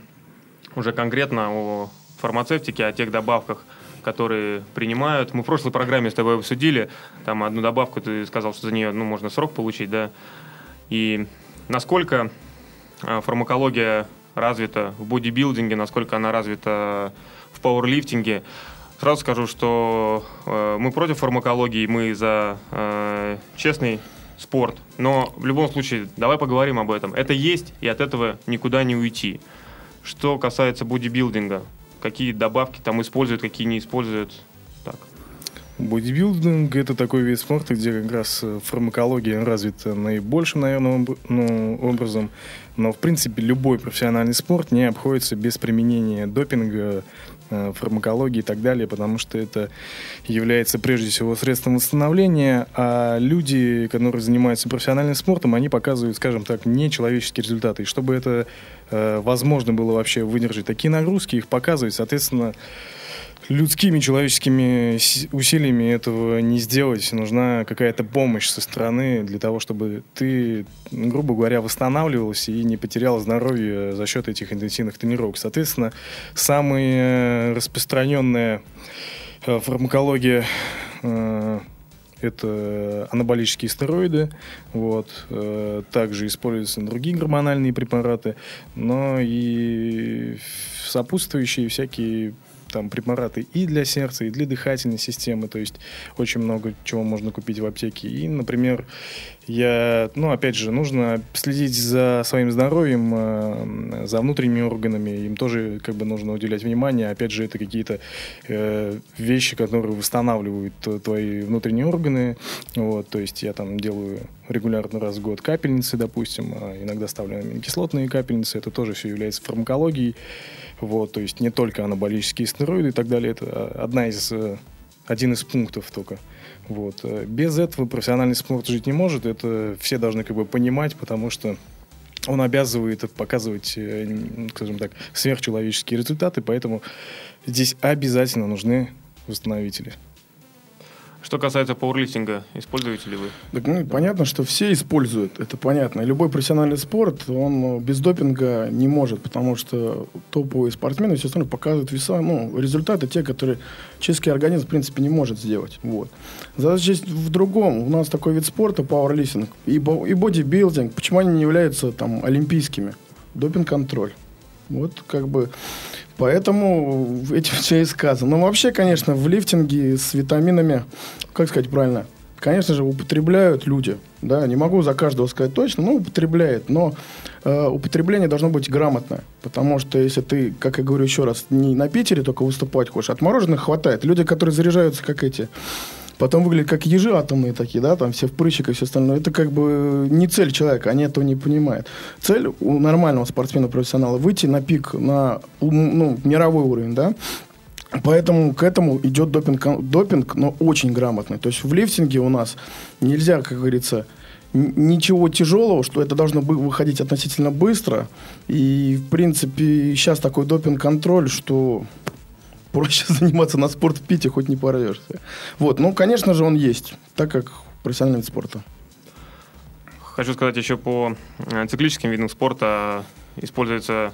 уже конкретно о фармацевтике, о тех добавках, которые принимают. Мы в прошлой программе с тобой обсудили, там одну добавку ты сказал, что за нее ну, можно срок получить, да. И насколько а, фармакология развита в бодибилдинге, насколько она развита в пауэрлифтинге. Сразу скажу, что э, мы против фармакологии, мы за э, честный спорт. Но в любом случае, давай поговорим об этом. Это есть, и от этого никуда не уйти. Что касается бодибилдинга, какие добавки там используют, какие не используют. Так. Бодибилдинг – это такой вид спорта, где как раз э, фармакология развита наибольшим, наверное, ну, образом. Но, в принципе, любой профессиональный спорт не обходится без применения допинга, фармакологии и так далее, потому что это является прежде всего средством восстановления, а люди, которые занимаются профессиональным спортом, они показывают, скажем так, нечеловеческие результаты. И чтобы это э, возможно было вообще выдержать такие нагрузки, их показывать, соответственно, людскими человеческими усилиями этого не сделать. Нужна какая-то помощь со стороны для того, чтобы ты, грубо говоря, восстанавливался и не потерял здоровье за счет этих интенсивных тренировок. Соответственно, самая распространенная э, фармакология э, это анаболические стероиды, вот. э, Также используются другие гормональные препараты, но и сопутствующие всякие там препараты и для сердца, и для дыхательной системы, то есть очень много чего можно купить в аптеке. И, например, я, ну, опять же, нужно следить за своим здоровьем, э, за внутренними органами, им тоже как бы нужно уделять внимание. Опять же, это какие-то э, вещи, которые восстанавливают твои внутренние органы. Вот, то есть я там делаю регулярно раз в год капельницы, допустим, а иногда ставлю аминокислотные капельницы, это тоже все является фармакологией. Вот, то есть не только анаболические стероиды и так далее, это одна из, э, один из пунктов только. Вот. Э, без этого профессиональный спорт жить не может, это все должны как бы понимать, потому что он обязывает показывать, э, скажем так, сверхчеловеческие результаты, поэтому здесь обязательно нужны восстановители. Что касается пауэрлифтинга, используете ли вы? Так, ну, понятно, что все используют, это понятно. Любой профессиональный спорт, он без допинга не может, потому что топовые спортсмены все остальное показывают веса, ну, результаты те, которые человеческий организм, в принципе, не может сделать. Вот. Задача в другом. У нас такой вид спорта, пауэрлифтинг, и, и бодибилдинг, почему они не являются там олимпийскими? Допинг-контроль. Вот как бы Поэтому этим все и сказано. Но вообще, конечно, в лифтинге с витаминами, как сказать правильно, конечно же, употребляют люди. Да, не могу за каждого сказать точно, но употребляет. Но э, употребление должно быть грамотное. Потому что если ты, как я говорю еще раз, не на Питере только выступать хочешь, от мороженых хватает. Люди, которые заряжаются, как эти потом выглядят как ежи атомные такие, да, там все в прыщиках и все остальное. Это как бы не цель человека, они этого не понимают. Цель у нормального спортсмена-профессионала выйти на пик, на ну, мировой уровень, да, Поэтому к этому идет допинг, допинг, но очень грамотный. То есть в лифтинге у нас нельзя, как говорится, ничего тяжелого, что это должно выходить относительно быстро. И, в принципе, сейчас такой допинг-контроль, что проще заниматься на спорт в Пите, хоть не порвешься. Вот, ну, конечно же, он есть, так как профессиональный вид спорта. Хочу сказать еще по э, циклическим видам спорта используется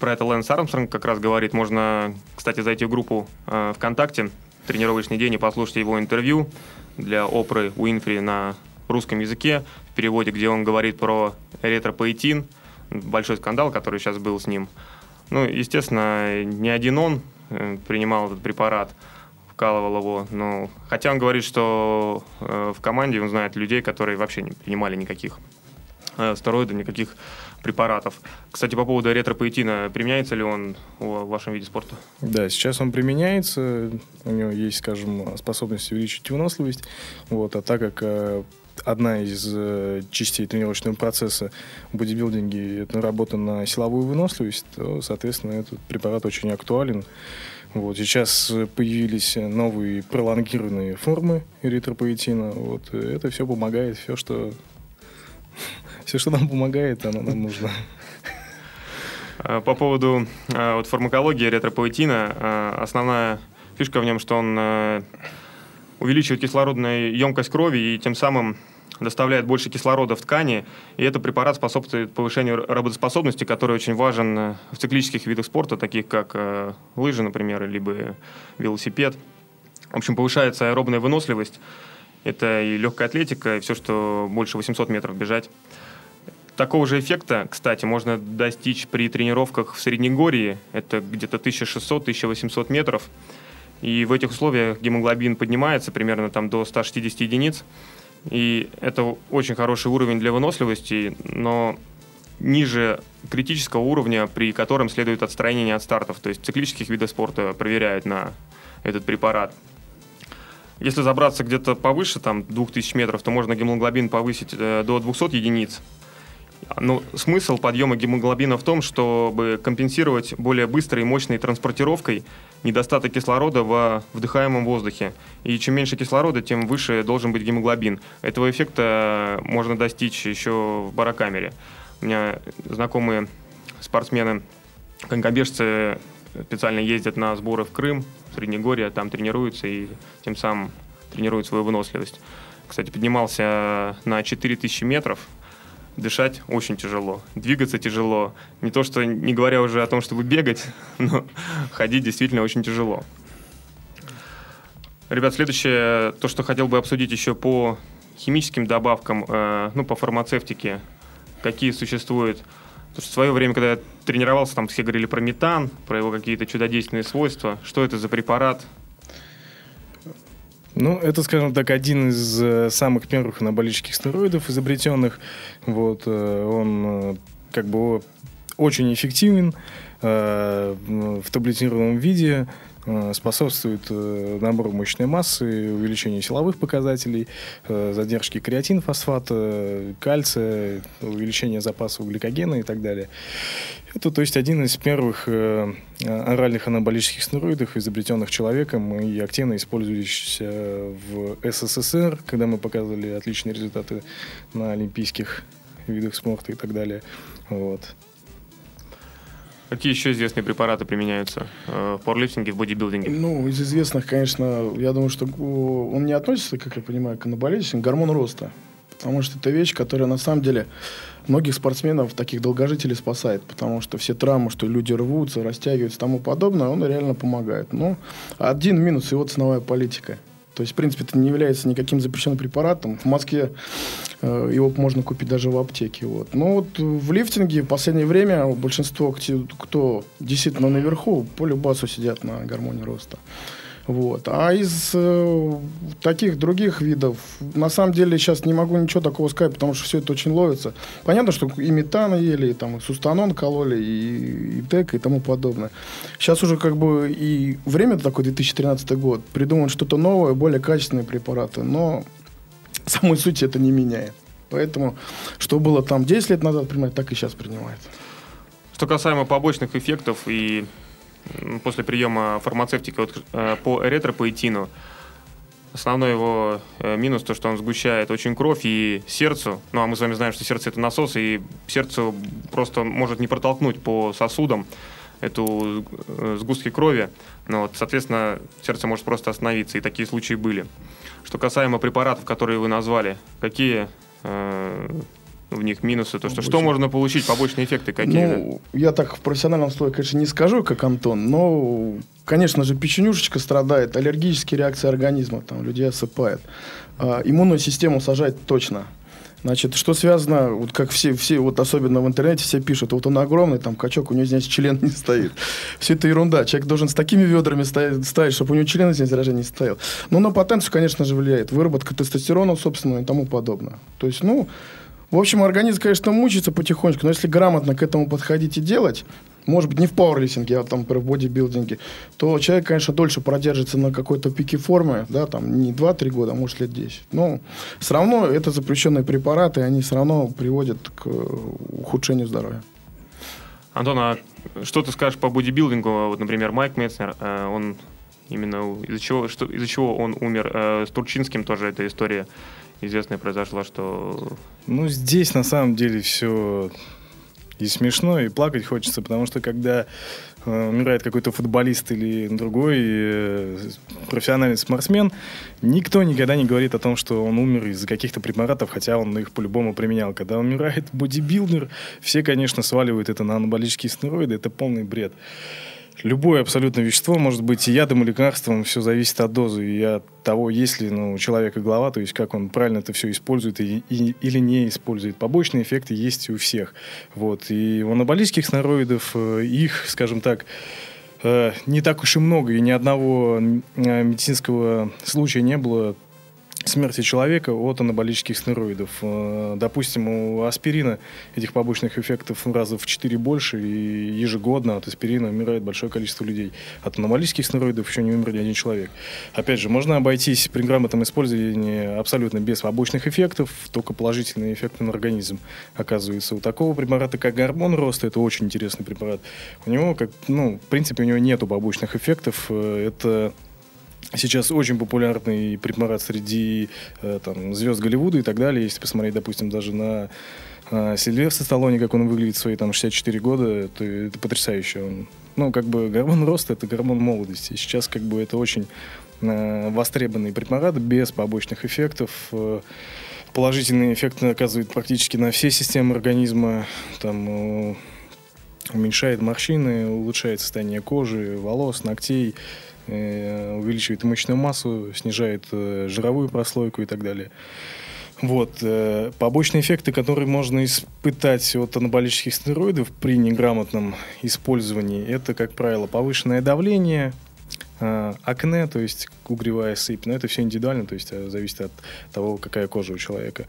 про это Лэнс Армстронг как раз говорит. Можно, кстати, зайти в группу э, ВКонтакте «Тренировочный день» и послушать его интервью для Опры Уинфри на русском языке в переводе, где он говорит про ретропоэтин, большой скандал, который сейчас был с ним. Ну, естественно, не один он принимал этот препарат, вкалывал его. Но, хотя он говорит, что э, в команде он знает людей, которые вообще не принимали никаких э, стероидов, никаких препаратов. Кстати, по поводу ретропоэтина, применяется ли он в вашем виде спорта? Да, сейчас он применяется, у него есть, скажем, способность увеличить выносливость, вот, а так как одна из э, частей тренировочного процесса в бодибилдинге – это работа на силовую выносливость, то, соответственно, этот препарат очень актуален. Вот, сейчас появились новые пролонгированные формы эритропоэтина. Вот, это все помогает, все, что, все, что нам помогает, оно нам нужно. А, по поводу а, вот, фармакологии эритропоэтина, а, основная фишка в нем, что он увеличивает кислородную емкость крови и тем самым доставляет больше кислорода в ткани, и этот препарат способствует повышению работоспособности, который очень важен э, в циклических видах спорта, таких как э, лыжи, например, либо велосипед. В общем, повышается аэробная выносливость, это и легкая атлетика, и все, что больше 800 метров бежать. Такого же эффекта, кстати, можно достичь при тренировках в Среднегорье, это где-то 1600-1800 метров, и в этих условиях гемоглобин поднимается примерно там до 160 единиц. И это очень хороший уровень для выносливости, но ниже критического уровня, при котором следует отстранение от стартов. То есть циклических видов спорта проверяют на этот препарат. Если забраться где-то повыше, там, 2000 метров, то можно гемоглобин повысить э, до 200 единиц. Ну, смысл подъема гемоглобина в том, чтобы компенсировать более быстрой и мощной транспортировкой недостаток кислорода во вдыхаемом воздухе. И чем меньше кислорода, тем выше должен быть гемоглобин. Этого эффекта можно достичь еще в барокамере. У меня знакомые спортсмены, конькобежцы специально ездят на сборы в Крым, в Среднегорье, там тренируются и тем самым тренируют свою выносливость. Кстати, поднимался на 4000 метров, дышать очень тяжело, двигаться тяжело. Не то, что не говоря уже о том, чтобы бегать, но ходить действительно очень тяжело. Ребят, следующее, то, что хотел бы обсудить еще по химическим добавкам, э, ну, по фармацевтике, какие существуют Потому что в свое время, когда я тренировался, там все говорили про метан, про его какие-то чудодейственные свойства. Что это за препарат? Ну, это, скажем так, один из э, самых первых анаболических стероидов, изобретенных. Вот, э, он э, как бы очень эффективен в таблетированном виде. Э, способствует э, набору мышечной массы, увеличению силовых показателей, э, задержке креатинфосфата, кальция, увеличение запасов гликогена и так далее. Это, то есть, один из первых оральных анаболических стероидов, изобретенных человеком и активно использующихся в СССР, когда мы показывали отличные результаты на олимпийских видах спорта и так далее. Вот. Какие еще известные препараты применяются э, в пауэрлифтинге, в бодибилдинге? Ну, из известных, конечно, я думаю, что он не относится, как я понимаю, к анаболическим, гормон роста. Потому что это вещь, которая на самом деле многих спортсменов, таких долгожителей спасает. Потому что все травмы, что люди рвутся, растягиваются и тому подобное, он реально помогает. Но один минус его ценовая политика. То есть, в принципе, это не является никаким запрещенным препаратом. В Москве э, его можно купить даже в аптеке. Вот. Но вот в лифтинге в последнее время большинство, кто, действительно наверху, по любасу сидят на гармонии роста. Вот. А из э, таких других видов, на самом деле, сейчас не могу ничего такого сказать, потому что все это очень ловится. Понятно, что и метан ели, и, там, и сустанон кололи, и, и тек, и тому подобное. Сейчас уже как бы и время такое, 2013 год, придумывают что-то новое, более качественные препараты, но самой сути это не меняет. Поэтому, что было там 10 лет назад принимать, так и сейчас принимает. Что касаемо побочных эффектов и после приема фармацевтики вот, э, по эритропоэтину. Основной его э, минус то, что он сгущает очень кровь и сердцу. Ну, а мы с вами знаем, что сердце это насос, и сердце просто может не протолкнуть по сосудам эту э, сгустки крови. Ну, вот, соответственно, сердце может просто остановиться, и такие случаи были. Что касаемо препаратов, которые вы назвали, какие в них минусы, то что, что можно получить, побочные эффекты какие? Ну, я так в профессиональном слое, конечно, не скажу, как Антон, но, конечно же, печенюшечка страдает, аллергические реакции организма, там, людей осыпает. А, иммунную систему сажать точно. Значит, что связано, вот как все, все, вот особенно в интернете все пишут, вот он огромный, там, качок, у него здесь член не стоит. Все это ерунда. Человек должен с такими ведрами ставить, ставить чтобы у него член здесь заражения не стоял. Но на потенцию, конечно же, влияет. Выработка тестостерона, собственно, и тому подобное. То есть, ну, в общем, организм, конечно, мучится потихонечку, но если грамотно к этому подходить и делать, может быть, не в пауэрлифтинге, а там, в бодибилдинге, то человек, конечно, дольше продержится на какой-то пике формы, да, там, не 2-3 года, а может, лет 10. Но все равно это запрещенные препараты, они все равно приводят к ухудшению здоровья. Антон, а что ты скажешь по бодибилдингу? Вот, например, Майк Метцнер, э, он именно из-за чего, что, из-за чего он умер? Э, с Турчинским тоже эта история известная произошла, что... Ну, здесь на самом деле все и смешно, и плакать хочется, потому что когда э, умирает какой-то футболист или другой э, профессиональный спортсмен, никто никогда не говорит о том, что он умер из-за каких-то препаратов, хотя он их по-любому применял. Когда умирает бодибилдер, все, конечно, сваливают это на анаболические стероиды, это полный бред. Любое абсолютно вещество может быть и ядом, и лекарством, все зависит от дозы и от того, есть ли ну, у человека голова, то есть как он правильно это все использует и, и, или не использует. Побочные эффекты есть у всех. Вот. И у анаболических стероидов э, их, скажем так, э, не так уж и много, и ни одного э, медицинского случая не было смерти человека от анаболических стероидов. Э, допустим, у аспирина этих побочных эффектов раза в 4 больше, и ежегодно от аспирина умирает большое количество людей. От анаболических стероидов еще не умер ни один человек. Опять же, можно обойтись при грамотном использовании абсолютно без побочных эффектов, только положительные эффекты на организм оказываются. У такого препарата, как гормон роста, это очень интересный препарат. У него, как, ну, в принципе, у него нету побочных эффектов. Э, это сейчас очень популярный препарат среди э, там, звезд Голливуда и так далее. Если посмотреть, допустим, даже на э, Сильвестра Сталлоне, как он выглядит в свои там 64 года, то это потрясающе. Он, ну, как бы гормон роста – это гормон молодости. Сейчас как бы это очень э, востребованный препарат без побочных эффектов. Э, положительные эффекты оказывает практически на все системы организма. Там, э, уменьшает морщины, улучшает состояние кожи, волос, ногтей, увеличивает мышечную массу, снижает э, жировую прослойку и так далее. Вот. Э, побочные эффекты, которые можно испытать от анаболических стероидов при неграмотном использовании, это, как правило, повышенное давление, э, акне, то есть угревая сыпь, но это все индивидуально, то есть э, зависит от того, какая кожа у человека.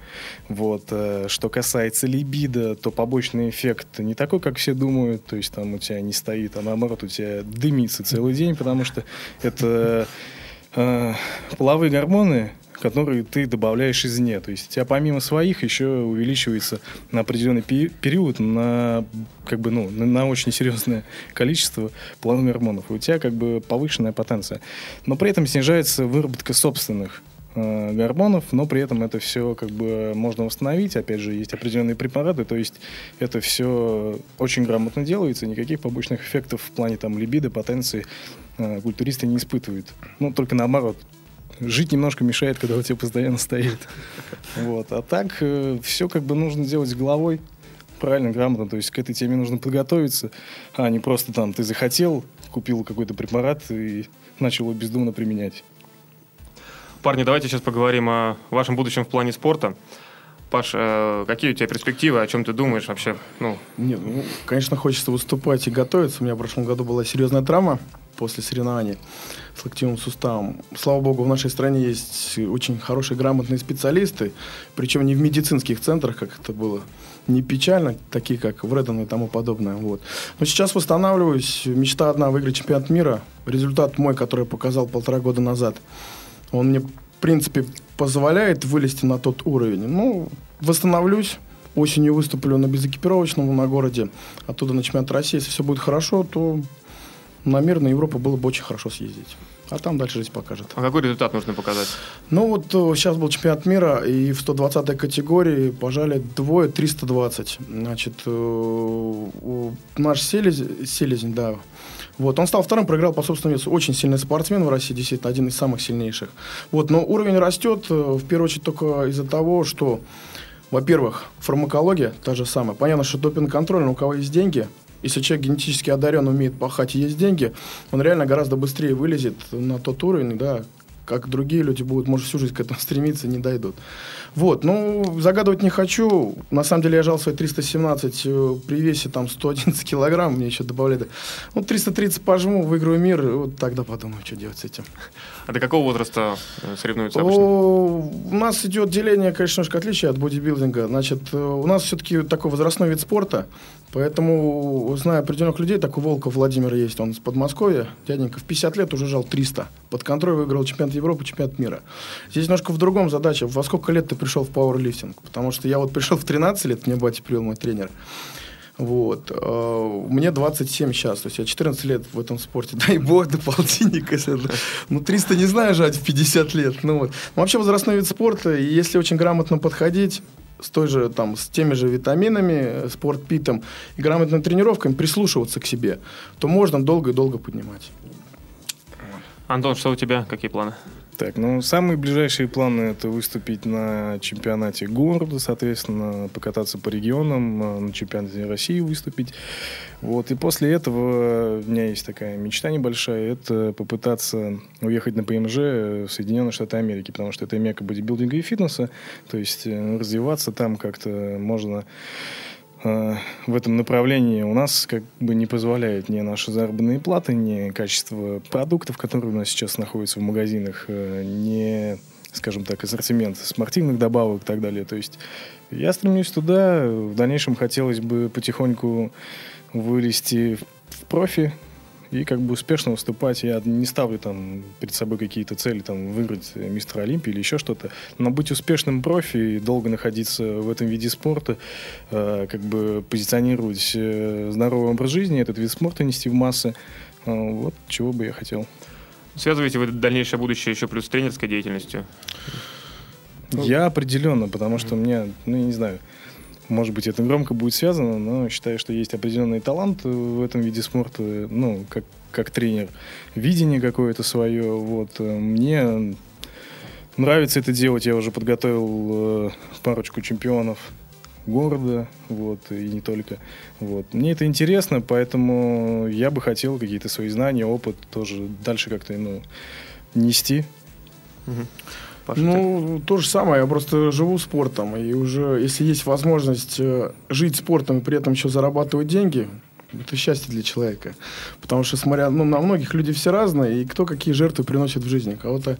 Вот. Что касается либидо, то побочный эффект не такой, как все думают, то есть там у тебя не стоит, а наоборот у тебя дымится целый день, потому что это э, половые гормоны, которые ты добавляешь извне. То есть у тебя помимо своих еще увеличивается на определенный период на, как бы, ну, на, на очень серьезное количество половых гормонов. И у тебя как бы повышенная потенция. Но при этом снижается выработка собственных э, гормонов, но при этом это все как бы можно восстановить. Опять же, есть определенные препараты, то есть это все очень грамотно делается, никаких побочных эффектов в плане там либидо, потенции э, культуристы не испытывают. Ну, только наоборот, жить немножко мешает, когда у тебя постоянно стоит. Вот. А так э, все как бы нужно делать головой, правильно, грамотно. То есть к этой теме нужно подготовиться, а не просто там ты захотел, купил какой-то препарат и начал его бездумно применять. Парни, давайте сейчас поговорим о вашем будущем в плане спорта. Паш, э, какие у тебя перспективы, о чем ты думаешь вообще? Ну. Нет, ну, конечно, хочется выступать и готовиться. У меня в прошлом году была серьезная травма после соревнований с локтевым суставом. Слава богу, в нашей стране есть очень хорошие, грамотные специалисты, причем не в медицинских центрах, как это было, не печально, такие как Вредон и тому подобное. Вот. Но сейчас восстанавливаюсь. Мечта одна выиграть чемпионат мира. Результат мой, который я показал полтора года назад. Он мне, в принципе, позволяет вылезти на тот уровень. Ну, восстановлюсь. Осенью выступлю на безэкипировочном на городе. Оттуда на чемпионат России. Если все будет хорошо, то на мир, на Европу было бы очень хорошо съездить. А там дальше жизнь покажет. А какой результат нужно показать? Ну вот сейчас э, был чемпионат мира, и в 120 категории пожали двое 320. Значит, э, наш селезень, селезень, да, вот, он стал вторым, проиграл по собственному весу. Очень сильный спортсмен в России, действительно, один из самых сильнейших. Вот, но уровень растет, э, в первую очередь, только из-за того, что, во-первых, фармакология та же самая. Понятно, что допинг-контроль, но у кого есть деньги, если человек генетически одарен, умеет пахать и есть деньги, он реально гораздо быстрее вылезет на тот уровень, да, как другие люди будут, может, всю жизнь к этому стремиться, не дойдут. Вот, ну, загадывать не хочу. На самом деле я жал свои 317 э, при весе там 111 килограмм, мне еще добавляют. Ну, 330 пожму, выиграю мир, вот тогда подумаю, что делать с этим. А до какого возраста э, соревнуются обычно? У нас идет деление, конечно, немножко отличие от бодибилдинга. Значит, э, у нас все-таки такой возрастной вид спорта, поэтому, знаю определенных людей, такой Волков Владимир есть, он из Подмосковья, дяденька, в 50 лет уже жал 300. Под контроль выиграл чемпионат Европы, чемпионат мира. Здесь немножко в другом задача. Во сколько лет ты пришел в пауэрлифтинг? Потому что я вот пришел в 13 лет, мне батя привел мой тренер. Вот. А, мне 27 сейчас, то есть я 14 лет в этом спорте. Дай бог до полтинника. Ну, 300 не знаю жать в 50 лет. Ну, вот. Но вообще возрастной вид спорта, и если очень грамотно подходить, с той же, там, с теми же витаминами, спортпитом и грамотной тренировками прислушиваться к себе, то можно долго и долго поднимать. Антон, что у тебя? Какие планы? Так, ну, самые ближайшие планы – это выступить на чемпионате города, соответственно, покататься по регионам, а, на чемпионате России выступить. Вот, и после этого у меня есть такая мечта небольшая – это попытаться уехать на ПМЖ в Соединенные Штаты Америки, потому что это мека бодибилдинга и фитнеса, то есть э, развиваться там как-то можно Э, в этом направлении у нас как бы не позволяет ни наши заработные платы, ни качество продуктов, которые у нас сейчас находятся в магазинах, э, ни, скажем так, ассортимент спортивных добавок и так далее. То есть я стремлюсь туда. В дальнейшем хотелось бы потихоньку вылезти в профи, и как бы успешно выступать. Я не ставлю там перед собой какие-то цели, там, выиграть мистер Олимпии или еще что-то, но быть успешным профи и долго находиться в этом виде спорта, э, как бы позиционировать э, здоровый образ жизни, этот вид спорта нести в массы, э, вот чего бы я хотел. Связываете вы дальнейшее будущее еще плюс тренерской деятельностью? Я определенно, потому что мне, ну, я не знаю, может быть, это громко будет связано, но считаю, что есть определенный талант в этом виде спорта, ну, как, как тренер. Видение какое-то свое. Вот. Мне нравится это делать. Я уже подготовил э, парочку чемпионов города, вот, и не только. Вот. Мне это интересно, поэтому я бы хотел какие-то свои знания, опыт тоже дальше как-то ну, нести. Угу. Паша, Ну, то же самое, я просто живу спортом, и уже, если есть возможность э, жить спортом и при этом еще зарабатывать деньги, это счастье для человека. Потому что, смотря, ну, на многих люди все разные, и кто какие жертвы приносит в жизни. Кого-то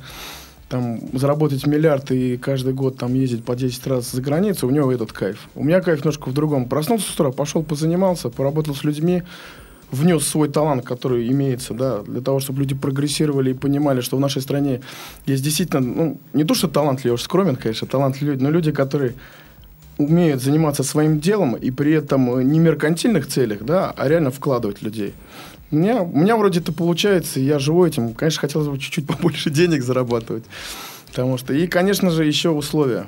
там заработать миллиард и каждый год там ездить по 10 раз за границу, у него этот кайф. У меня кайф немножко в другом. Проснулся с утра, пошел позанимался, поработал с людьми, внес свой талант, который имеется, да, для того, чтобы люди прогрессировали и понимали, что в нашей стране есть действительно, ну, не то, что талант, я уж скромен, конечно, талант люди, но люди, которые умеют заниматься своим делом и при этом не меркантильных целях, да, а реально вкладывать людей. У меня, у меня вроде это получается, я живу этим. Конечно, хотелось бы чуть-чуть побольше денег зарабатывать. Потому что... И, конечно же, еще условия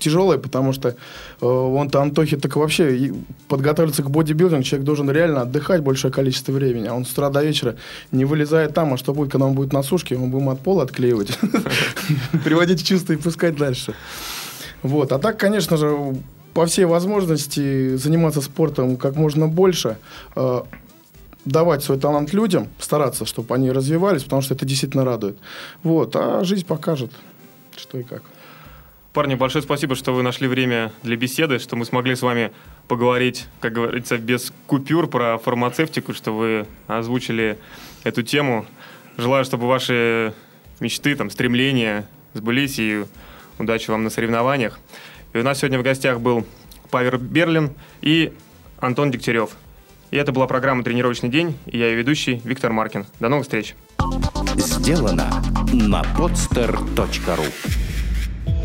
тяжелые, потому что э, вон-то Антохи так вообще подготовиться к бодибилдингу человек должен реально отдыхать большее количество времени, а он с утра до вечера не вылезает там, а что будет, когда он будет на сушке, он будем от пола отклеивать, приводить в и пускать дальше. Вот, а так, конечно же, по всей возможности заниматься спортом как можно больше, э, давать свой талант людям, стараться, чтобы они развивались, потому что это действительно радует. Вот, а жизнь покажет, что и как. Парни, большое спасибо, что вы нашли время для беседы, что мы смогли с вами поговорить, как говорится, без купюр про фармацевтику, что вы озвучили эту тему. Желаю, чтобы ваши мечты, там, стремления сбылись, и удачи вам на соревнованиях. И у нас сегодня в гостях был Павел Берлин и Антон Дегтярев. И это была программа «Тренировочный день», и я ее ведущий Виктор Маркин. До новых встреч! Сделано на podster.ru